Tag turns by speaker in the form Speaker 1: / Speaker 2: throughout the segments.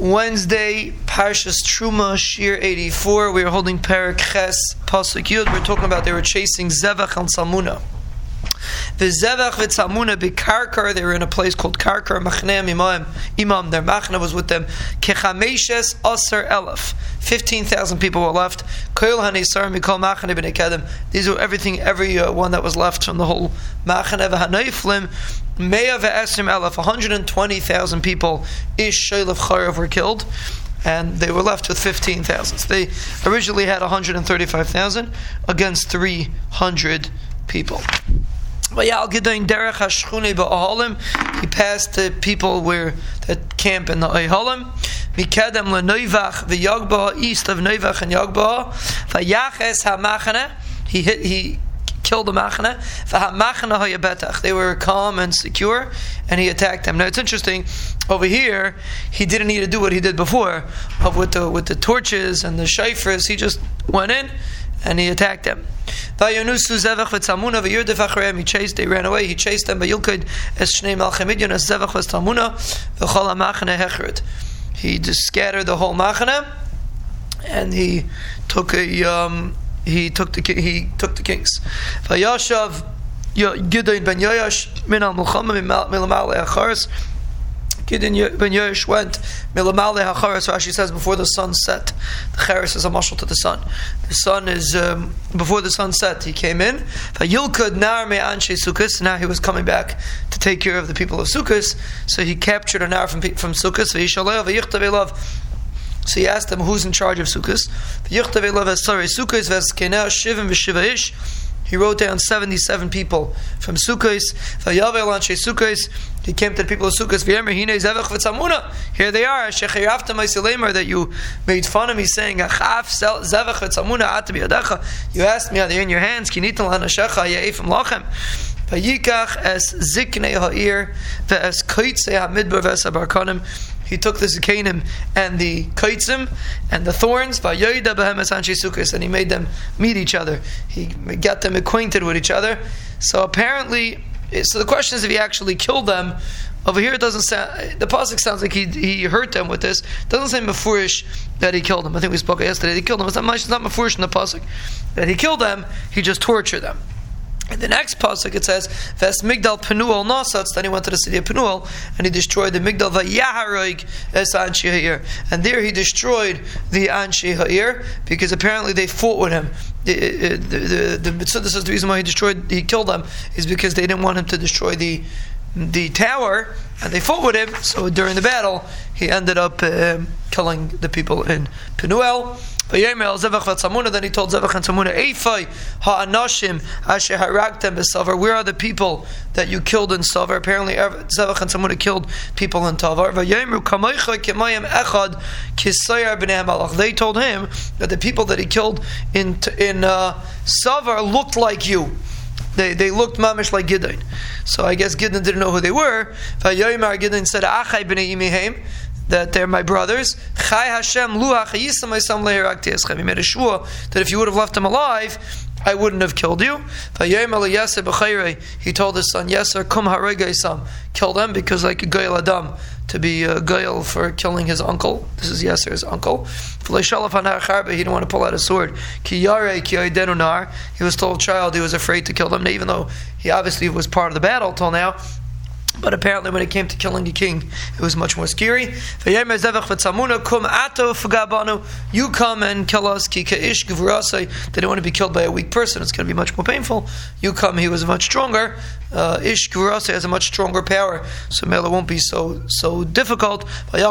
Speaker 1: Wednesday, Parshas Truma, Shir 84. We are holding Perak Ches, Pasuk Yud. We're talking about they were chasing Zevach and Salmuna. The Zevach and Salmuna Karkar. They were in a place called Karkar. Machneim Imam, Imam. Their Machna was with them. Kechameshes Aser Elef. 15,000 people were left. Koil Hanisar Mikol Machane Ben Kedem. These were everything, every uh, one that was left from the whole Machane V'Hanoiflim. Meya ve'esrim elef, 120,000 people, ish shaylev charev were killed, and they were left with 15,000. So they originally had 135,000 against 300 people. He passed the people where that camp in the Ohalim. Mikedem leNoivach v'Yagba east of Noivach and Yagba. Vayaches hamachane. He hit. He killed the machana. They were calm and secure, and he attacked them. Now it's interesting. Over here, he didn't need to do what he did before, of with the with the torches and the shayfers. He just went in and he attacked them. He chased, they ran away, he chased them, but as shnei as zevach was tamuna, He just scattered the whole machana, and he took a um, he took the he took the kings. Vayashav Gideon ben Yoash min al Muhammad milamal Gideon ben Yoash went milamal acharis. Rashi says before the sun set. The charis is a marshal to the sun. The sun is um, before the sun set. He came in. Vayilkud nar me anshe sukkos. Now he was coming back to take care of the people of Sukkos. So he captured a nar from from Sukkos. Vayishalev vayichtav so he asked them who's in charge of Sukkot. He wrote down 77 people from Sukkot. He came to the people of Sukkot. Here they are. That you made fun of me saying, You asked me, are they in your hands? Vayikach es ziknei ha'ir ve'es ha'midbar ve'es he took the zikanim and the kaitzim and the thorns, and he made them meet each other. He got them acquainted with each other. So apparently, so the question is if he actually killed them. Over here, it doesn't sound. The pasuk sounds like he he hurt them with this. It doesn't say mafurish that he killed them. I think we spoke yesterday. He killed them. It's not, it's not mafurish in the pasuk that he killed them. He just tortured them. In the next pasuk it says, "Ves Migdal Penuel Nasatz." Then he went to the city of Penuel and he destroyed the Migdal Vayaharoig es Anshi Ha'ir. And there he destroyed the Anshi Ha'ir because apparently they fought with him. The the the, the says the reason why he destroyed, he killed them, is because they didn't want him to destroy the the tower, and they fought with him. So during the battle, he ended up um, killing the people in Penuel. Then he told Zevach and Tzamuna, Eifai ha'anashim asher haragtem b'savar. Where are the people that you killed in Savar? Apparently, Zevach and Tzamuna killed people in Tavar. They told him that the people that he killed in in uh, Savar looked like you. They, they looked mamish like Gideon. So I guess Gideon didn't know who they were. Gideon said, that they're my brothers. Chai Hashem luach He made a shua that if you would have left them alive, I wouldn't have killed you. He told his son Yeser, Kum Haregaisam, kill them because like Gail Adam, to be uh, a Gail for killing his uncle. This is Yeser's uncle. He didn't want to pull out a sword. He was told, child, he was afraid to kill them, even though he obviously was part of the battle till now. But apparently, when it came to killing a king, it was much more scary. You come and kill us. They don't want to be killed by a weak person. It's going to be much more painful. You come. He was much stronger. Uh, Ish has a much stronger power, so Mela won't be so so difficult. He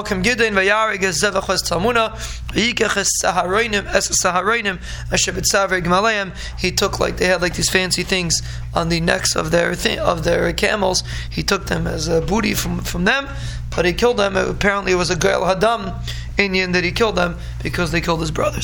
Speaker 1: took like they had like these fancy things on the necks of their of their camels. He took them as a booty from, from them, but he killed them. Apparently, it was a Gael Hadam Indian that he killed them because they killed his brothers.